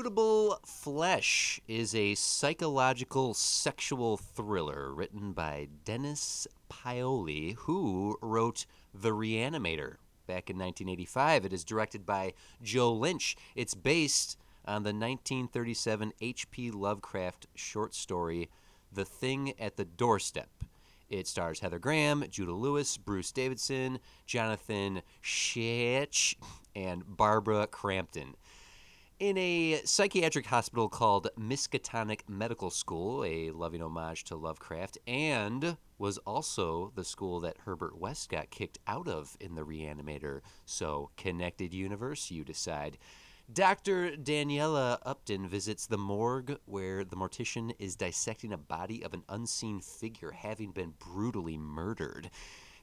Suitable Flesh is a psychological sexual thriller written by Dennis Paoli, who wrote The Reanimator back in 1985. It is directed by Joe Lynch. It's based on the 1937 H.P. Lovecraft short story The Thing at the Doorstep. It stars Heather Graham, Judah Lewis, Bruce Davison, Jonathan Schaech, and Barbara Crampton. In a psychiatric hospital called Miskatonic Medical School, a loving homage to Lovecraft, and was also the school that Herbert West got kicked out of in The Reanimator. So, connected universe, you decide. Dr. Daniela Upton visits the morgue where the mortician is dissecting a body of an unseen figure having been brutally murdered.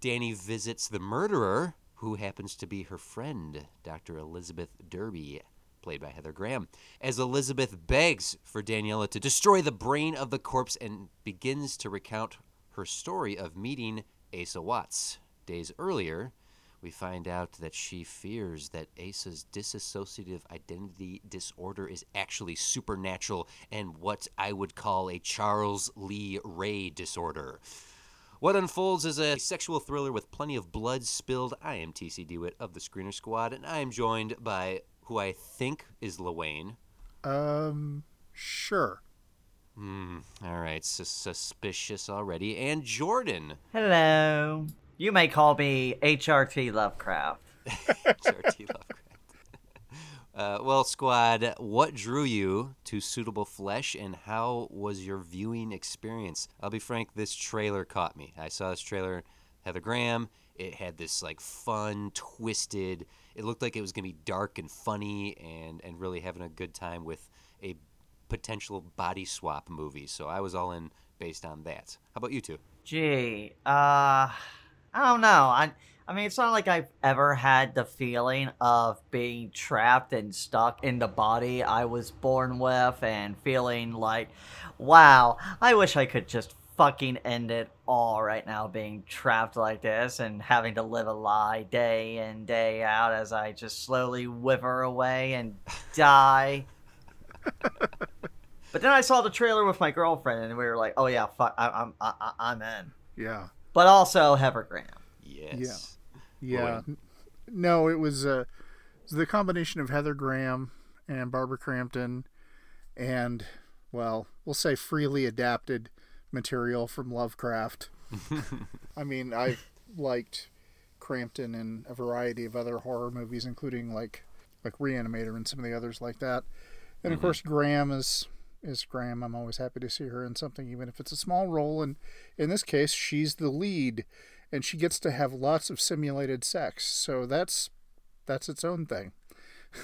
Danny visits the murderer, who happens to be her friend, Dr. Elizabeth Derby, played by Heather Graham, as Elizabeth begs for Daniela to destroy the brain of the corpse and begins to recount her story of meeting Asa Watts. Days earlier, we find out that she fears that Asa's dissociative identity disorder is actually supernatural and what I would call a Charles Lee Ray disorder. What unfolds is a sexual thriller with plenty of blood spilled. I am TC DeWitt of the Screener Squad, and I am joined by who I think is Lewayne. Um, sure. Hmm. All right. Sus- suspicious already. And Jordan. Hello. You may call me HRT Lovecraft. HRT Lovecraft. Uh, well, squad, what drew you to Suitable Flesh, and how was your viewing experience? I'll be frank, this trailer caught me. I saw this trailer, Heather Graham. It had this like fun, twisted. It looked like it was gonna be dark and funny, and and really having a good time with a potential body swap movie. So I was all in based on that. How about you two? Gee, uh, I don't know. I, I mean, it's not like I've ever had the feeling of being trapped and stuck in the body I was born with and feeling like, wow, I wish I could just fucking end it all right now being trapped like this and having to live a lie day in, day out as I just slowly wither away and die. But then I saw the trailer with my girlfriend, and we were like, "Oh yeah, fuck, I, I'm I, I'm in." Yeah. But also Heather Graham. Yes. Yeah. Lloyd. No, it was uh, it was the combination of Heather Graham and Barbara Crampton, and well, we'll say freely adapted material from Lovecraft. I mean, I liked Crampton and a variety of other horror movies, including like like Reanimator and some of the others like that. And of Mm-hmm. course, Graham is is Graham. I'm always happy to see her in something, even if it's a small role. And in this case, she's the lead, and she gets to have lots of simulated sex. So that's that's its own thing.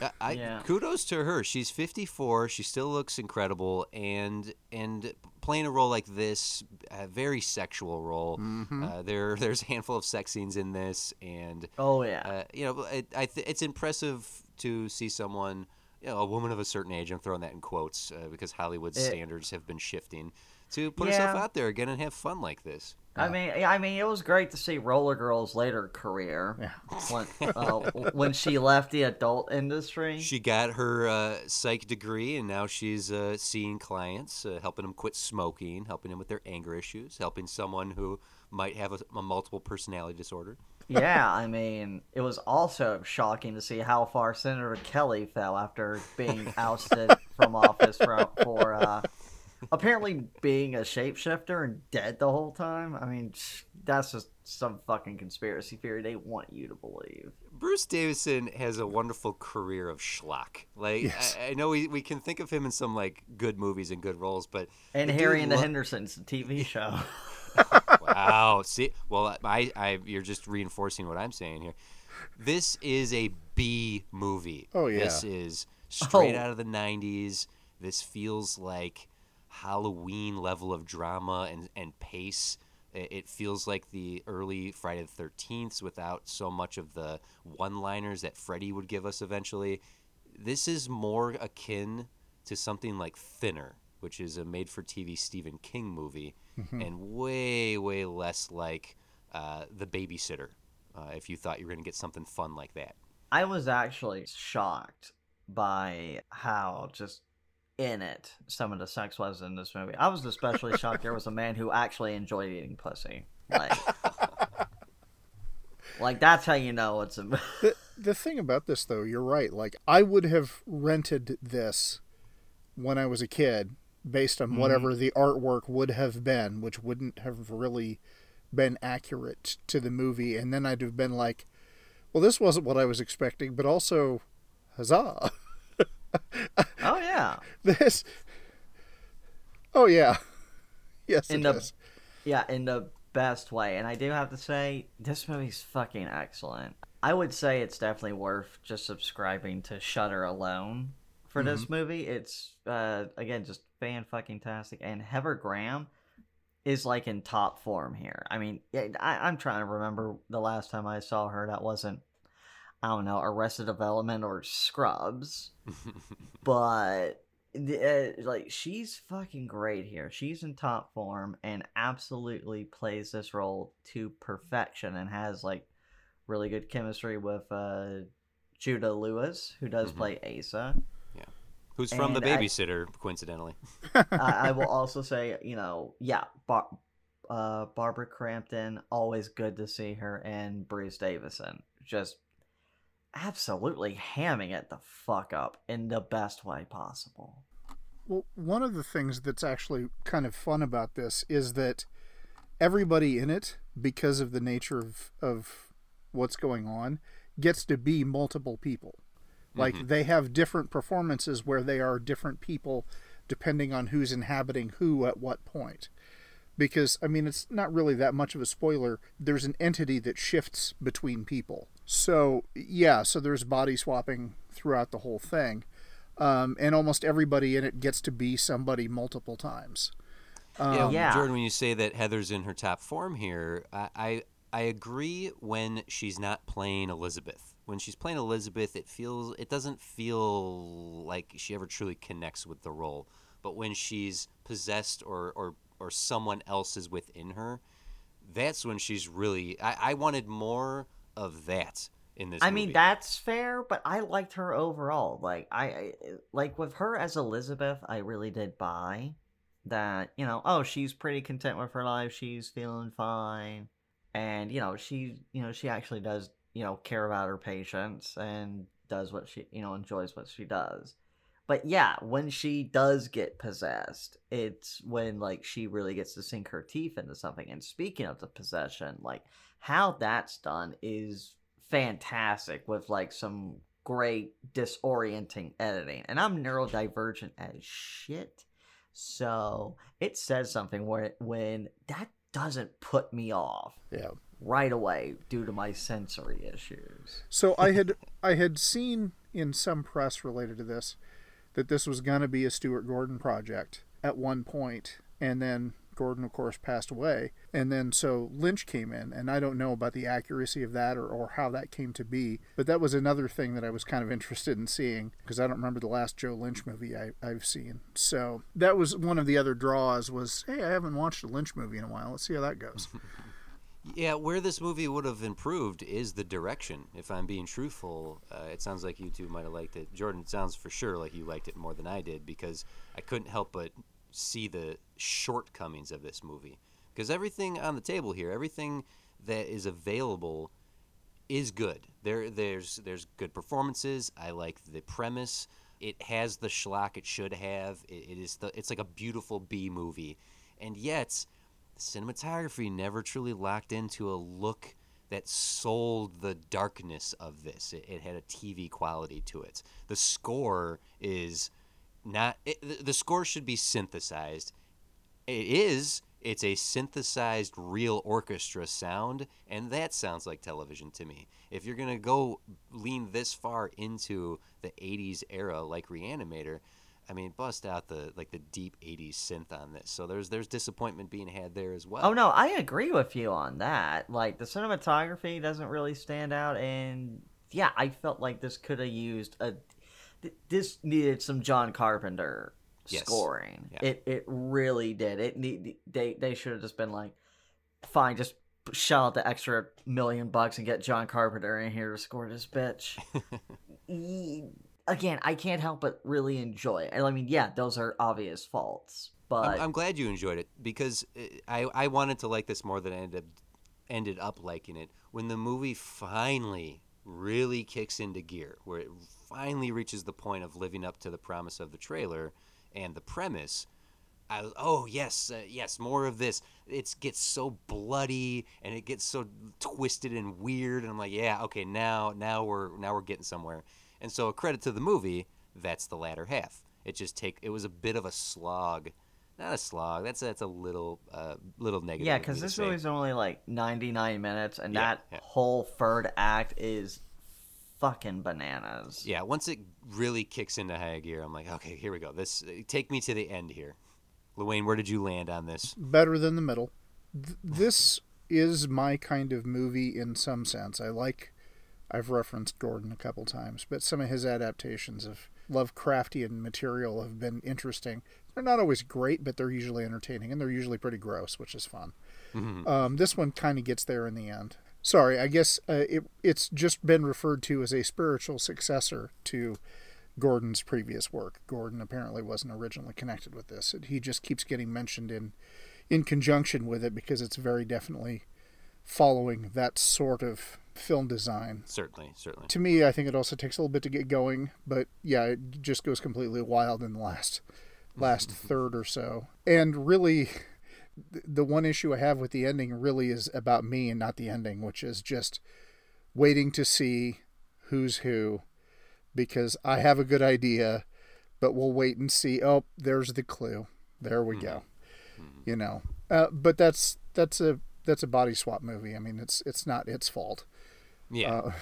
I, I Yeah. kudos to her. She's 54. She still looks incredible, and and playing a role like this, a very sexual role. Uh, there there's a handful of sex scenes in this, and Oh yeah. uh, you know, it, I th- it's impressive to see someone, you know, a woman of a certain age. I'm throwing that in quotes uh, because Hollywood It- standards have been shifting to put herself out there again and have fun like this. I mean, I mean, it was great to see Roller Girl's later career when uh, when she left the adult industry. She got her uh, psych degree, and now she's uh, seeing clients, uh, helping them quit smoking, helping them with their anger issues, helping someone who might have a, a multiple personality disorder. yeah, I mean, it was also shocking to see how far Senator Kelly fell after being ousted from office for, for uh, apparently being a shapeshifter and dead the whole time. I mean, that's just some fucking conspiracy theory they want you to believe. Bruce Davison has a wonderful career of schlock. Like Yes. I, I know we, we can think of him in some like good movies and good roles, but And Harry and the Hendersons, the TV show. wow. See, well, I, I, you're just reinforcing what I'm saying here. This is a B movie. Oh, yeah. This is straight Oh. out of the '90s. This feels like Halloween level of drama and and pace. It it feels like the early Friday the 13th without so much of the one-liners that Freddy would give us eventually. This is more akin to something like Thinner, which is a made-for-TV Stephen King movie, and way, way less like uh, The Babysitter. Uh, if you thought you were going to get something fun like that. I was actually shocked by how just in it some of the sex was in this movie. I was especially shocked there was a man who actually enjoyed eating pussy. Like, like that's how you know it's a. The, the thing about this, though, you're right. Like, I would have rented this when I was a kid based on mm-hmm. whatever the artwork would have been, which wouldn't have really been accurate to the movie. And then I'd have been like, well, this wasn't what I was expecting, but also, huzzah. oh yeah, this. Oh, yeah. Yes, In it the- is. yeah, in the best way. And I do have to say, this movie's fucking excellent. I would say it's definitely worth just subscribing to Shudder alone for this movie. It's uh again just fan fucking tastic. And Heather Graham is like in top form here. I mean, I, I'm trying to remember the last time I saw her. That wasn't I don't know Arrested Development or Scrubs, but uh, like she's fucking great here. She's in top form and absolutely plays this role to perfection and has like really good chemistry with uh Judah Lewis, who does Mhm. play Asa. Yeah, who's from The And I- Babysitter, coincidentally. I, I will also say, you know, yeah, Bar- uh, Barbara Crampton, always good to see her, and Bruce Davison, just absolutely hamming it the fuck up in the best way possible. Well, one of the things that's actually kind of fun about this is that everybody in it, because of the nature of, of what's going on, gets to be multiple people. Like mm-hmm. they have different performances where they are different people depending on who's inhabiting who at what point. Because, I mean, it's not really that much of a spoiler. There's an entity that shifts between people. So, yeah, so there's body swapping throughout the whole thing um, and almost everybody in it gets to be somebody multiple times. yeah, Yeah. Jordan, when you say that Heather's in her top form here, I, I I agree when she's not playing Elizabeth. When she's playing Elizabeth, it feels it doesn't feel like she ever truly connects with the role. But when she's possessed or or, or someone else is within her, that's when she's really. I, I wanted more of that in this. I movie. mean, that's fair, but I liked her overall. Like, I, I like with her as Elizabeth, I really did buy that. You know, oh, she's pretty content with her life. She's feeling fine, and you know, she, you know, she actually does, you know, care about her patients and does what she, you know, enjoys what she does. But yeah, when she does get possessed, it's when like she really gets to sink her teeth into something. And speaking of the possession, like how that's done is fantastic with like some great disorienting editing. And I'm neurodivergent as shit. So it says something where when that doesn't put me off Yeah. right away due to my sensory issues. So I had I had seen in some press related to this that this was going to be a Stuart Gordon project at one point, and then Gordon, of course, passed away, and then so Lynch came in, and I don't know about the accuracy of that or, or how that came to be, but that was another thing that I was kind of interested in seeing because I don't remember the last Joe Lynch movie I, I've seen. So that was one of the other draws was, hey, I haven't watched a Lynch movie in a while. Let's see how that goes. Yeah, where this movie would have improved is the direction. If I'm being truthful, uh, it sounds like you two might have liked it. Jordan, it sounds for sure like you liked it more than I did because I couldn't help but see the shortcomings of this movie. Because everything on the table here, everything that is available, is good. There, there's there's good performances. I like the premise. It has the schlock it should have. It, it is the. It's like a beautiful B movie, and yet cinematography never truly locked into a look that sold the darkness of this. It, it had a TV quality to it. The score is not. It, the, score should be synthesized. It is. It's a synthesized real orchestra sound, and that sounds like television to me. If you're gonna go lean this far into the '80s era, like Reanimator, I mean, bust out the like the deep '80s synth on this. So there's there's disappointment being had there as well. Oh no, I agree with you on that. Like the cinematography doesn't really stand out, and yeah, I felt like this could have used a. th- This needed some John Carpenter Yes. scoring. Yeah. It it really did. It need they they should have just been like, fine, just shell out the extra million bucks and get John Carpenter in here to score this bitch. Again, I can't help but really enjoy it. I mean, yeah, those are obvious faults, but I'm, I'm glad you enjoyed it because uh, I I wanted to like this more than I ended ended up liking it when the movie finally really kicks into gear, where it finally reaches the point of living up to the promise of the trailer and the premise. I was, oh yes, uh, yes, more of this. It gets so bloody and it gets so twisted and weird, and I'm like, yeah, okay, now now we're now we're getting somewhere. And so, a credit to the movie, that's the latter half. It just take it was a bit of a slog, not a slog. That's that's a little uh, little negative. Yeah, because this say. movie's only like 99 minutes, and Yeah, that yeah. whole third act is fucking bananas. Yeah, once it really kicks into high gear, I'm like, okay, here we go. This take me to the end here. Lewayne, where did you land on this? better than the middle. Th- this is my kind of movie in some sense. I like, I've referenced Gordon a couple times, but some of his adaptations of Lovecraftian material have been interesting. They're not always great, but they're usually entertaining, and they're usually pretty gross, which is fun. Um, this one kind of gets there in the end. Sorry, I guess uh, it, it's just been referred to as a spiritual successor to Gordon's previous work. Gordon apparently wasn't originally connected with this. He just keeps getting mentioned in in conjunction with it because it's very definitely following that sort of film design. Certainly, certainly. To me, I think it also takes a little bit to get going, but yeah, it just goes completely wild in the last last third or so. And really the one issue I have with the ending really is about me and not the ending, which is just waiting to see who's who because I have a good idea, but we'll wait and see. Oh, there's the clue. There we go. You know. Uh, but that's that's a that's a body swap movie. I mean, it's it's not its fault. Yeah. Uh,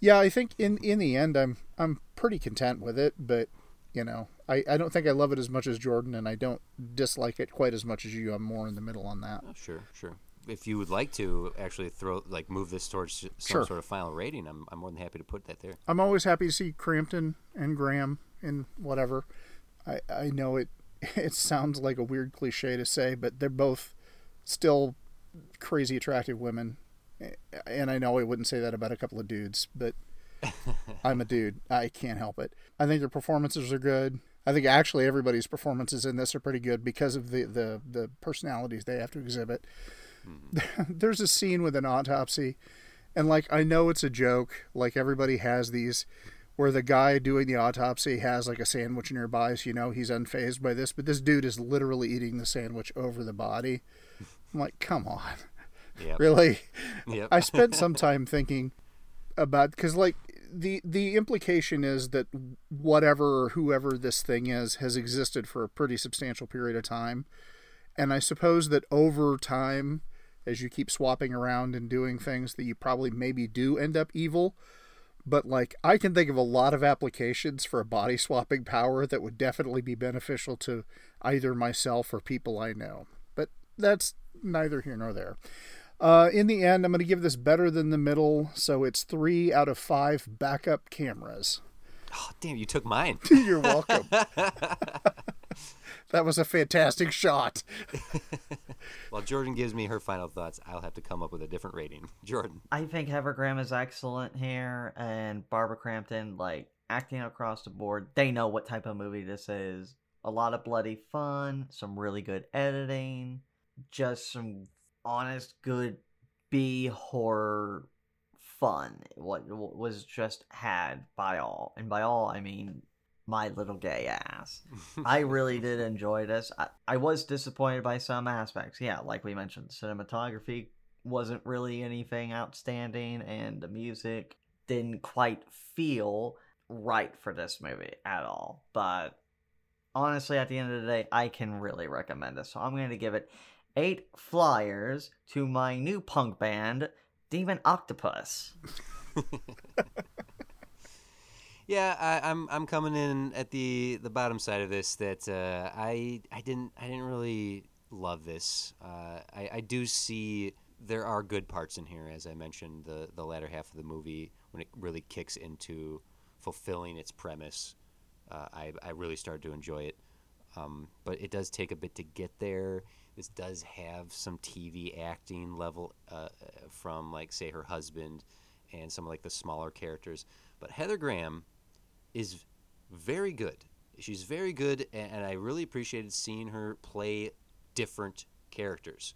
yeah, I think in in the end, I'm I'm pretty content with it. But you know, I I don't think I love it as much as Jordan, and I don't dislike it quite as much as you. I'm more in the middle on that. Oh, sure, sure. If you would like to actually throw like move this towards some Sure. sort of final rating, I'm I'm more than happy to put that there. I'm always happy to see Crampton and Graham in whatever. I I know it it sounds like a weird cliche to say, but they're both still crazy attractive women. And I know I wouldn't say that about a couple of dudes, but I'm a dude. I can't help it. I think their performances are good. I think actually everybody's performances in this are pretty good because of the the, the personalities they have to exhibit. Hmm. There's a scene with an autopsy and like I know it's a joke, like everybody has these where the guy doing the autopsy has like a sandwich nearby, so you know he's unfazed by this, but this dude is literally eating the sandwich over the body. I'm like, come on. Yep. Really? Yep. I spent some time thinking about because like the the implication is that whatever or whoever this thing is has existed for a pretty substantial period of time, and I suppose that over time, as you keep swapping around and doing things, that you probably maybe do end up evil. But like I can think of a lot of applications for a body swapping power that would definitely be beneficial to either myself or people I know. But that's neither here nor there. Uh, in the end, I'm going to give this better than the middle, so it's three out of five backup cameras. oh, damn, you took mine. You're welcome. that was a fantastic shot. While Jordan gives me her final thoughts, I'll have to come up with a different rating. Jordan. I think Heather Graham is excellent here, and Barbara Crampton, like acting across the board. They know what type of movie this is. A lot of bloody fun, some really good editing, just some honest, good B horror fun. What what was just had by all, and by all I mean my little gay ass. I really did enjoy this. I, I was disappointed by some aspects. Yeah, like we mentioned, cinematography wasn't really anything outstanding, and the music didn't quite feel right for this movie at all. But honestly, at the end of the day, I can really recommend this. So I'm going to give it eight flyers to my new punk band, Demon Octopus. Yeah, I, I'm I'm coming in at the the bottom side of this. That uh, I I didn't I didn't really love this. Uh, I I do see there are good parts in here, as I mentioned the the latter half of the movie when it really kicks into fulfilling its premise. Uh, I I really started to enjoy it, um, but it does take a bit to get there. This does have some TV acting level uh, from like say her husband and some of like the smaller characters. But Heather Graham is very good. She's very good, and I really appreciated seeing her play different characters.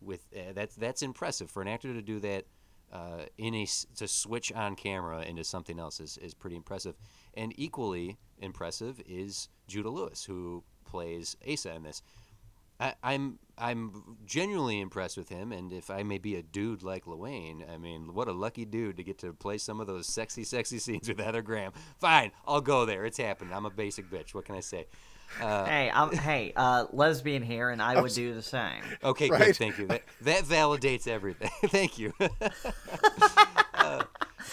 With uh, that's that's impressive for an actor to do that uh, in a to switch on camera into something else is, is pretty impressive. And equally impressive is Judah Lewis, who plays Asa in this. I, I'm I'm genuinely impressed with him, and if I may be a dude like Lewayne, I mean, what a lucky dude to get to play some of those sexy, sexy scenes with Heather Graham. Fine, I'll go there. It's happening. I'm a basic bitch. What can I say? Uh, hey, I'm hey, uh, lesbian here, and I would do the same. Okay, Right. good. Thank you. That, that validates everything. Thank you. Uh,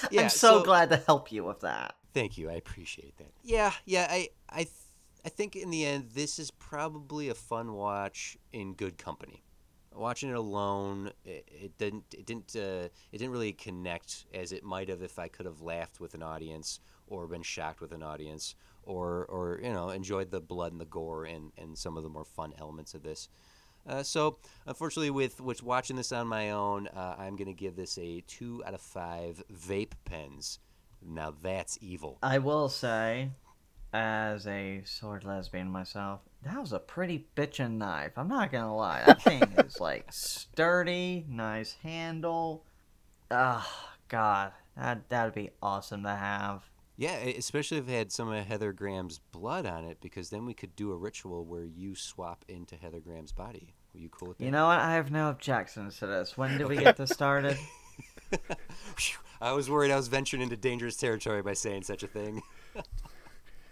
yeah, I'm so, glad to help you with that. Thank you. I appreciate that. Yeah, yeah. I, I, th- I think in the end, this is probably a fun watch in good company. Watching it alone, it, it didn't, it didn't, uh, it didn't really connect as it might have if I could have laughed with an audience or been shocked with an audience or, or you know, enjoyed the blood and the gore and, and some of the more fun elements of this. Uh, so, unfortunately, with with watching this on my own, uh, I'm going to give this a two out of five vape pens. Now that's evil. I will say, as a sword lesbian myself, that was a pretty bitchin' knife. I'm not gonna lie. That thing is like sturdy, nice handle. Ah, God, that that'd be awesome to have. Yeah, especially if it had some of Heather Graham's blood on it, because then we could do a ritual where you swap into Heather Graham's body. Were you cool with that? You know what? I have no objections to this. When do we get this started? I was worried I was venturing into dangerous territory by saying such a thing.